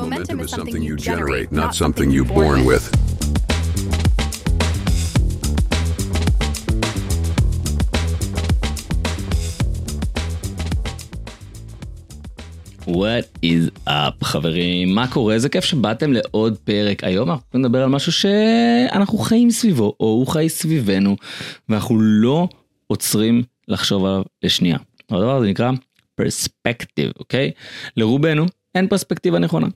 Momentum is something you generate, not something you're born with. What is up חברים מה קורה זה כיף שבאתם לעוד פרק היום אנחנו נדבר על משהו שאנחנו חיים סביבו או הוא חי סביבנו ואנחנו לא עוצרים לחשוב עליו לשנייה. הדבר הזה נקרא פרספקטיב אוקיי לרובנו אין פרספקטיבה נכונה.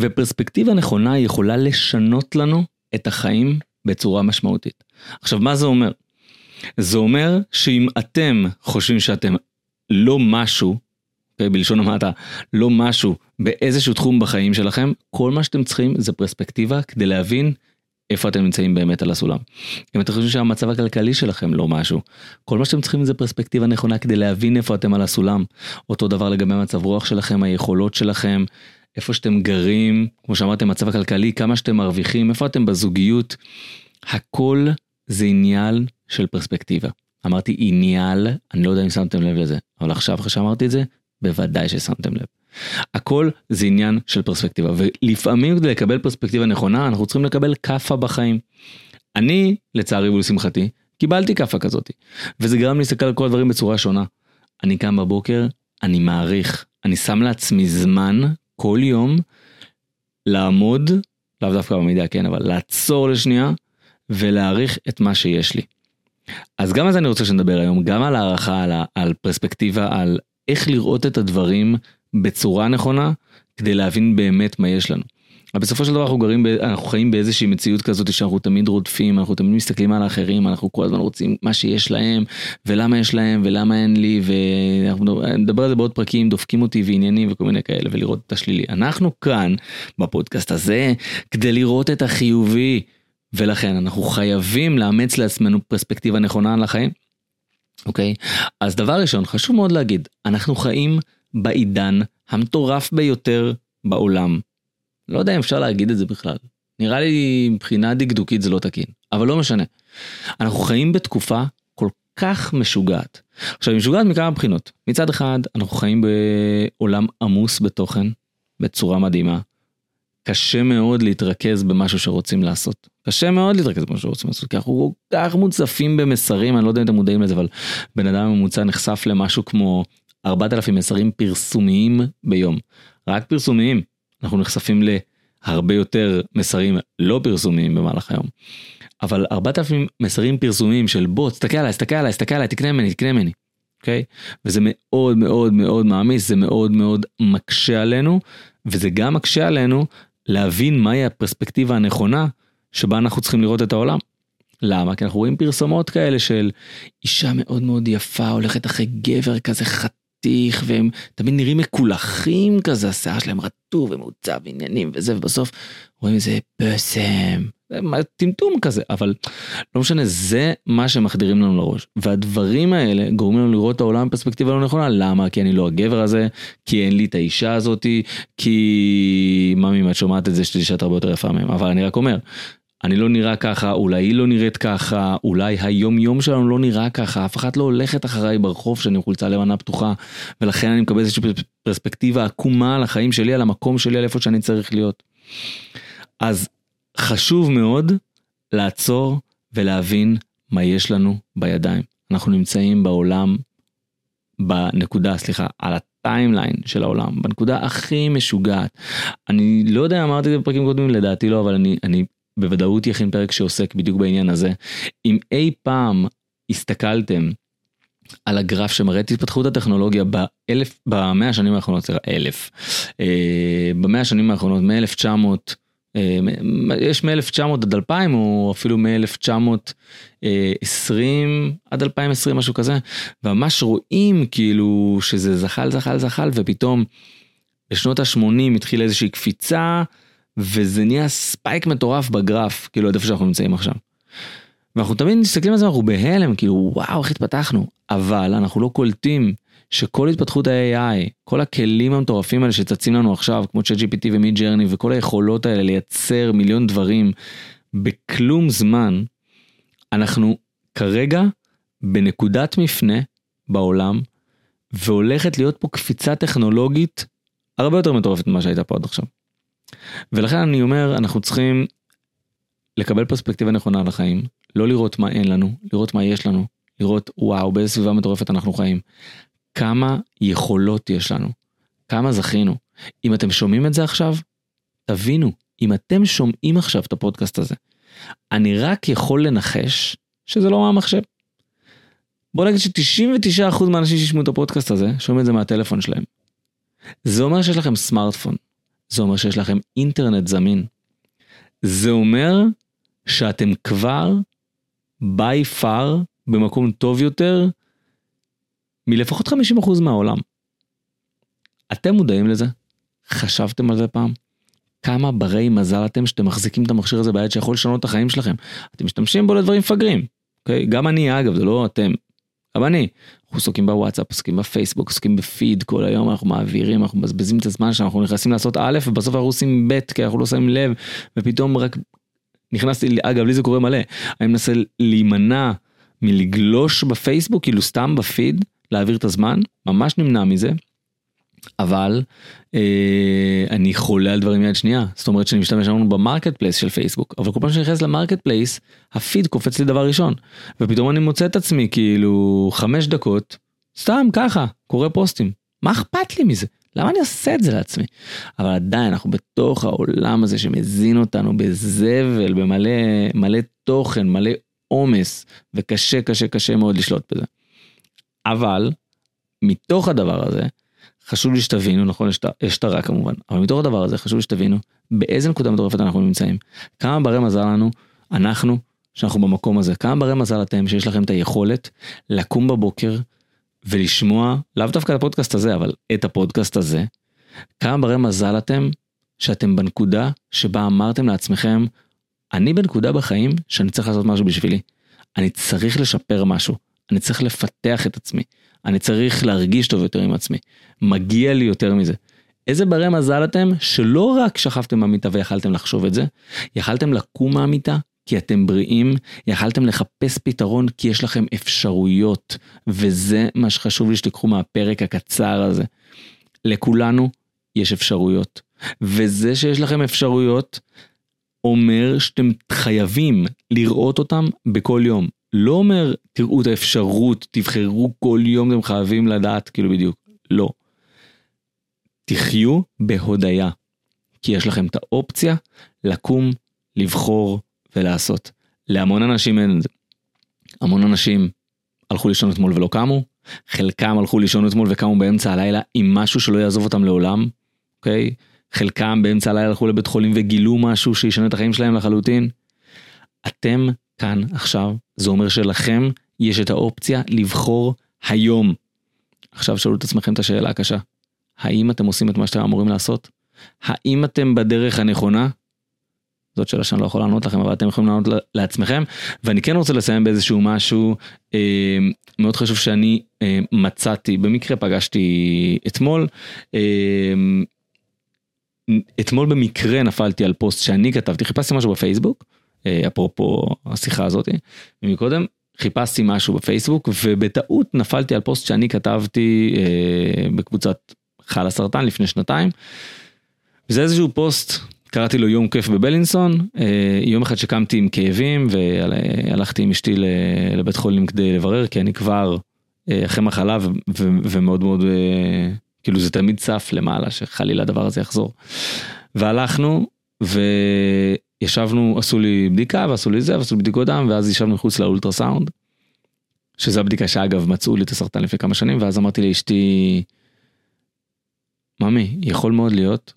ופרספקטיבה נכונה יכולה לשנות לנו את החיים בצורה משמעותית. עכשיו מה זה אומר? זה אומר שאם אתם חושבים שאתם לא משהו אוקיי? בלשון המעטה, לא משהו באיזשהו תחום בחיים שלכם, כל מה שאתם צריכים זה פרספקטיבה כדי להבין איפה אתם נמצאים באמת על הסולם. אם אתם חושבים שהמצב הכלכלי שלכם לא משהו, כל מה שאתם צריכים זה פרספקטיבה נכונה כדי להבין איפה אתם על הסולם. אותו דבר לגבי מצב רוח שלכם, היכולות שלכם, איפה שאתם גרים, כמו שאמרתם, מצב הכלכלי, כמה שאתם מרוויחים, איפה אתם בזוגיות. הכל זה עניין של פרספקטיבה. אמרתי עניין, אני לא יודע אם שמתם לב לזה, אבל עכשיו אחרי שאמרתי את זה, בוודאי ששמתם לב. הכל זה עניין של פרספקטיבה ולפעמים כדי לקבל פרספקטיבה נכונה אנחנו צריכים לקבל כאפה בחיים. אני לצערי ולשמחתי קיבלתי כאפה כזאת וזה גרם לי להסתכל על כל הדברים בצורה שונה. אני קם בבוקר אני מעריך אני שם לעצמי זמן כל יום לעמוד לאו דווקא במידע כן אבל לעצור לשנייה ולהעריך את מה שיש לי. אז גם על זה אני רוצה שנדבר היום גם על הערכה על, על פרספקטיבה על איך לראות את הדברים בצורה נכונה כדי להבין באמת מה יש לנו. בסופו של דבר אנחנו גרים, אנחנו חיים באיזושהי מציאות כזאת שאנחנו תמיד רודפים, אנחנו תמיד מסתכלים על האחרים, אנחנו כל הזמן רוצים מה שיש להם, ולמה יש להם, ולמה אין לי, ואנחנו נדבר על זה בעוד פרקים, דופקים אותי ועניינים וכל מיני כאלה, ולראות את השלילי. אנחנו כאן, בפודקאסט הזה, כדי לראות את החיובי, ולכן אנחנו חייבים לאמץ לעצמנו פרספקטיבה נכונה על החיים. אוקיי? אז דבר ראשון, חשוב מאוד להגיד, אנחנו חיים בעידן המטורף ביותר בעולם. לא יודע אם אפשר להגיד את זה בכלל. נראה לי מבחינה דקדוקית זה לא תקין, אבל לא משנה. אנחנו חיים בתקופה כל כך משוגעת. עכשיו היא משוגעת מכמה בחינות. מצד אחד אנחנו חיים בעולם עמוס בתוכן בצורה מדהימה. קשה מאוד להתרכז במשהו שרוצים לעשות. קשה מאוד להתרכז במשהו שרוצים לעשות, כי אנחנו כל כך מוצפים במסרים, אני לא יודע אם אתם מודעים לזה, אבל בן אדם ממוצע נחשף למשהו כמו 4,000 מסרים פרסומיים ביום. רק פרסומיים. אנחנו נחשפים להרבה יותר מסרים לא פרסומיים במהלך היום. אבל 4,000 מסרים פרסומיים של בוא, תסתכל עליי, תסתכל עליי, תסתכל עליי, תקנה ממני, תקנה ממני. אוקיי? Okay? וזה מאוד מאוד מאוד מעמיס, זה מאוד מאוד מקשה עלינו, וזה גם מקשה עלינו להבין מהי הפרספקטיבה הנכונה שבה אנחנו צריכים לראות את העולם. למה? כי אנחנו רואים פרסומות כאלה של אישה מאוד מאוד יפה הולכת אחרי גבר כזה חתיך והם תמיד נראים מקולחים כזה השיער שלהם רטוב ומעוצב עניינים וזה ובסוף רואים איזה פסם טמטום כזה אבל לא משנה זה מה שמחדירים לנו לראש. והדברים האלה גורמים לנו לראות את העולם בפרספקטיבה לא נכונה. למה? כי אני לא הגבר הזה כי אין לי את האישה הזאתי כי ממי אם את שומעת את זה שאת הרבה יותר יפה מהם. אבל אני רק אומר. אני לא נראה ככה, אולי היא לא נראית ככה, אולי היום יום שלנו לא נראה ככה, אף אחת לא הולכת אחריי ברחוב שאני חולצה לבנה פתוחה, ולכן אני מקבל איזושהי פרספקטיבה עקומה על החיים שלי, על המקום שלי, על איפה שאני צריך להיות. אז חשוב מאוד לעצור ולהבין מה יש לנו בידיים. אנחנו נמצאים בעולם, בנקודה, סליחה, על הטיימליין של העולם, בנקודה הכי משוגעת. אני לא יודע, אמרתי את זה בפרקים קודמים, לדעתי לא, אבל אני, אני בוודאות יכין פרק שעוסק בדיוק בעניין הזה. אם אי פעם הסתכלתם על הגרף שמראה את התפתחות הטכנולוגיה באלף, במאה השנים האחרונות, סליחה, אלף, אה, במאה השנים האחרונות, מ-1900, אה, יש מ-1900 עד 2000 או אפילו מ-1920 עד 2020 משהו כזה, וממש רואים כאילו שזה זחל זחל זחל ופתאום בשנות ה-80 התחילה איזושהי קפיצה וזה נהיה spike מטורף בגרף כאילו עד איפה שאנחנו נמצאים עכשיו. ואנחנו תמיד מסתכלים על זה אנחנו בהלם כאילו וואו איך התפתחנו אבל אנחנו לא קולטים שכל התפתחות ה-AI, כל הכלים המטורפים האלה שצצים לנו עכשיו, כמו ChatGPT ו Midjourney וכל היכולות האלה לייצר מיליון דברים בכלום זמן, אנחנו כרגע בנקודת מפנה בעולם, והולכת להיות פה קפיצה טכנולוגית הרבה יותר מטורפת ממה שהייתה פה עד עכשיו. ולכן אני אומר, אנחנו צריכים לקבל פרספקטיבה נכונה על החיים, לא לראות מה אין לנו, לראות מה יש לנו, לראות וואו באיזה סביבה מטורפת אנחנו חיים. כמה יכולות יש לנו, כמה זכינו. אם אתם שומעים את זה עכשיו, תבינו, אם אתם שומעים עכשיו את הפודקאסט הזה, אני רק יכול לנחש שזה לא מהמחשב. בוא נגיד ש-99% מהאנשים שישמעו את הפודקאסט הזה, שומעים את זה מהטלפון שלהם. זה אומר שיש לכם סמארטפון, זה אומר שיש לכם אינטרנט זמין. זה אומר שאתם כבר by far במקום טוב יותר מלפחות 50% מהעולם. אתם מודעים לזה? חשבתם על זה פעם? כמה ברי מזל אתם שאתם מחזיקים את המכשיר הזה ביד שיכול לשנות את החיים שלכם. אתם משתמשים בו לדברים מפגרים. Okay? אוקיי? גם אני אגב, זה לא אתם. גם אני. אנחנו עסוקים בוואטסאפ, עסוקים בפייסבוק, עסוקים בפיד כל היום, אנחנו מעבירים, אנחנו מבזבזים את הזמן שאנחנו נכנסים לעשות א' ובסוף אנחנו עושים ב' כי אנחנו לא שמים לב ופתאום רק נכנסתי, אגב לי זה קורה מלא, אני מנסה להימנע מלגלוש בפייסבוק, כאילו סתם בפיד, להעביר את הזמן, ממש נמנע מזה. אבל אה, אני חולה על דברים יד שנייה. זאת אומרת שאני משתמש לנו ב Marketplace של פייסבוק אבל כל פעם שאני נכנס ל Marketplace הפיד קופץ לי דבר ראשון. ופתאום אני מוצא את עצמי כאילו חמש דקות סתם ככה קורא פוסטים. מה אכפת לי מזה? למה אני עושה את זה לעצמי? אבל עדיין אנחנו בתוך העולם הזה שמזין אותנו בזבל במלא מלא תוכן מלא עומס וקשה קשה קשה מאוד לשלוט בזה. אבל מתוך הדבר הזה חשוב לי שתבינו, נכון, יש את הרע כמובן, אבל מתוך הדבר הזה חשוב לי שתבינו באיזה נקודה מטורפת אנחנו נמצאים. כמה ברי מזל לנו, אנחנו, שאנחנו במקום הזה, כמה ברי מזל אתם שיש לכם את היכולת לקום בבוקר ולשמוע, לאו דווקא את הפודקאסט הזה, אבל את הפודקאסט הזה, כמה ברי מזל אתם שאתם בנקודה שבה אמרתם לעצמכם, אני בנקודה בחיים שאני צריך לעשות משהו בשבילי. אני צריך לשפר משהו, אני צריך לפתח את עצמי. אני צריך להרגיש טוב יותר עם עצמי. מגיע לי יותר מזה. איזה ברי מזל אתם שלא רק שכבתם במיטה ויכלתם לחשוב את זה, יכלתם לקום מהמיטה כי אתם בריאים, יכלתם לחפש פתרון כי יש לכם אפשרויות, וזה מה שחשוב לי שתיקחו מהפרק הקצר הזה. לכולנו יש אפשרויות, וזה שיש לכם אפשרויות אומר שאתם חייבים לראות אותם בכל יום. לא אומר תראו את האפשרות, תבחרו כל יום אתם חייבים לדעת כאילו בדיוק, לא. תחיו בהודיה, כי יש לכם את האופציה לקום, לבחור ולעשות. להמון אנשים אין את זה. המון אנשים הלכו לישון אתמול ולא קמו, חלקם הלכו לישון אתמול וקמו באמצע הלילה עם משהו שלא יעזוב אותם לעולם, אוקיי? חלקם באמצע הלילה הלכו לבית חולים וגילו משהו שישנה את החיים שלהם לחלוטין. אתם כאן עכשיו, זה אומר שלכם יש את האופציה לבחור היום. עכשיו שאלו את עצמכם את השאלה הקשה, האם אתם עושים את מה שאתם אמורים לעשות? האם אתם בדרך הנכונה? זאת שאלה שאני לא יכול לענות לכם, אבל אתם יכולים לענות לעצמכם. ואני כן רוצה לסיים באיזשהו משהו אה, מאוד חשוב שאני אה, מצאתי, במקרה פגשתי אתמול. אה, אתמול במקרה נפלתי על פוסט שאני כתבתי, חיפשתי משהו בפייסבוק, אפרופו השיחה הזאת, מקודם חיפשתי משהו בפייסבוק ובטעות נפלתי על פוסט שאני כתבתי אה, בקבוצת חל הסרטן לפני שנתיים. זה איזשהו פוסט קראתי לו יום כיף בבלינסון אה, יום אחד שקמתי עם כאבים והלכתי עם אשתי לבית חולים כדי לברר כי אני כבר אחרי מחלה ומאוד מאוד כאילו זה תמיד צף למעלה שחלילה הדבר הזה יחזור. והלכנו וישבנו עשו לי בדיקה ועשו לי זה ועשו לי בדיקות דם ואז ישבנו מחוץ לאולטרסאונד. שזה הבדיקה שאגב מצאו לי את הסרטן לפני כמה שנים ואז אמרתי לאשתי. ממי יכול מאוד להיות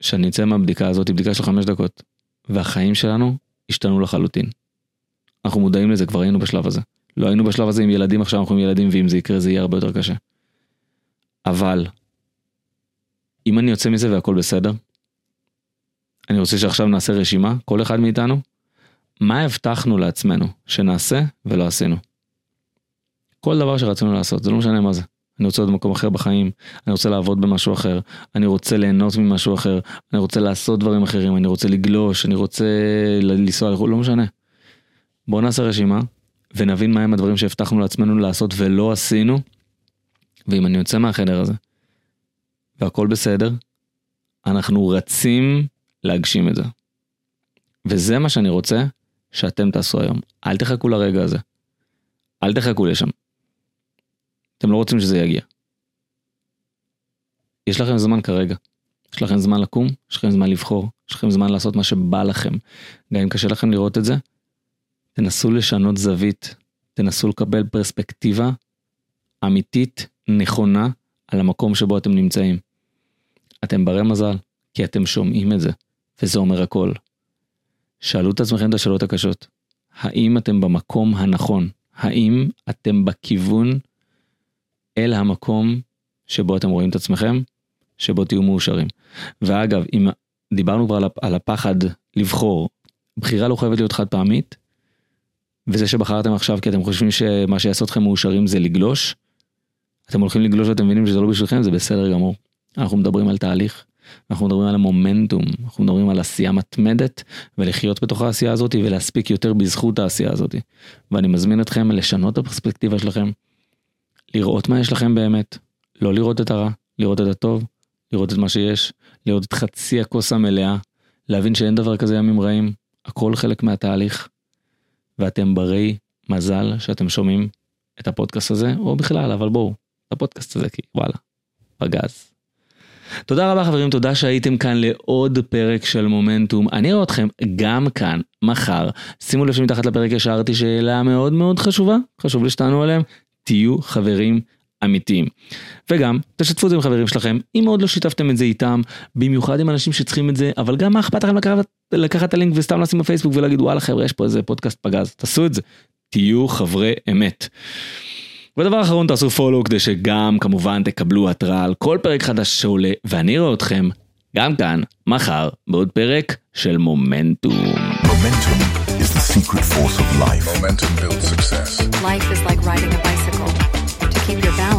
שאני אצא מהבדיקה הזאת בדיקה של חמש דקות והחיים שלנו השתנו לחלוטין. אנחנו מודעים לזה כבר היינו בשלב הזה לא היינו בשלב הזה עם ילדים עכשיו אנחנו עם ילדים ואם זה יקרה זה יהיה הרבה יותר קשה. אבל אם אני יוצא מזה והכל בסדר, אני רוצה שעכשיו נעשה רשימה, כל אחד מאיתנו, מה הבטחנו לעצמנו שנעשה ולא עשינו. כל דבר שרצינו לעשות, זה לא משנה מה זה. אני רוצה להיות במקום אחר בחיים, אני רוצה לעבוד במשהו אחר, אני רוצה ליהנות ממשהו אחר, אני רוצה לעשות דברים אחרים, אני רוצה לגלוש, אני רוצה לנסוע לחו"ל, לא משנה. בואו נעשה רשימה ונבין מהם הדברים שהבטחנו לעצמנו לעשות ולא עשינו, ואם אני יוצא מהחדר הזה והכל בסדר, אנחנו רצים להגשים את זה. וזה מה שאני רוצה שאתם תעשו היום. אל תחכו לרגע הזה. אל תחכו לשם. אתם לא רוצים שזה יגיע. יש לכם זמן כרגע. יש לכם זמן לקום, יש לכם זמן לבחור, יש לכם זמן לעשות מה שבא לכם. גם אם קשה לכם לראות את זה, תנסו לשנות זווית, תנסו לקבל פרספקטיבה אמיתית, נכונה, על המקום שבו אתם נמצאים. אתם ברי מזל, כי אתם שומעים את זה, וזה אומר הכל. שאלו את עצמכם את השאלות הקשות. האם אתם במקום הנכון? האם אתם בכיוון אל המקום שבו אתם רואים את עצמכם? שבו תהיו מאושרים. ואגב, אם דיברנו כבר על הפחד לבחור, בחירה לא חייבת להיות חד פעמית, וזה שבחרתם עכשיו כי אתם חושבים שמה שיעשה אתכם מאושרים זה לגלוש, אתם הולכים לגלוש ואתם מבינים שזה לא בשבילכם, זה בסדר גמור. אנחנו מדברים על תהליך, אנחנו מדברים על המומנטום, אנחנו מדברים על עשייה מתמדת, ולחיות בתוך העשייה הזאת ולהספיק יותר בזכות העשייה הזאת. ואני מזמין אתכם לשנות את הפרספקטיבה שלכם, לראות מה יש לכם באמת, לא לראות את הרע, לראות את הטוב, לראות את מה שיש, לראות את חצי הכוס המלאה, להבין שאין דבר כזה ימים רעים, הכל חלק מהתהליך, ואתם ברי מזל שאתם שומעים את הפודקאסט הזה, או בכלל, אבל בואו, את הפודקאסט הזה, כי וואלה, פגז. תודה רבה חברים, תודה שהייתם כאן לעוד פרק של מומנטום. אני אראה אתכם גם כאן, מחר. שימו לב שמתחת לפרק השארתי שאלה מאוד מאוד חשובה, חשוב לי שתענו עליהם. תהיו חברים אמיתיים. וגם, תשתפו את זה עם חברים שלכם, אם עוד לא שיתפתם את זה איתם, במיוחד עם אנשים שצריכים את זה, אבל גם מה אכפת לכם לקחת, לקחת את הלינק וסתם לשים בפייסבוק ולהגיד וואלה חבר'ה יש פה איזה פודקאסט פגז, תעשו את זה, תהיו חברי אמת. ודבר אחרון תעשו פולו כדי שגם כמובן תקבלו התראה על כל פרק חדש שעולה, ואני רואה אתכם גם כאן, מחר, בעוד פרק של מומנטום. Momentum is the secret force of life. Momentum builds success. Life is like riding a bicycle. To keep your balance,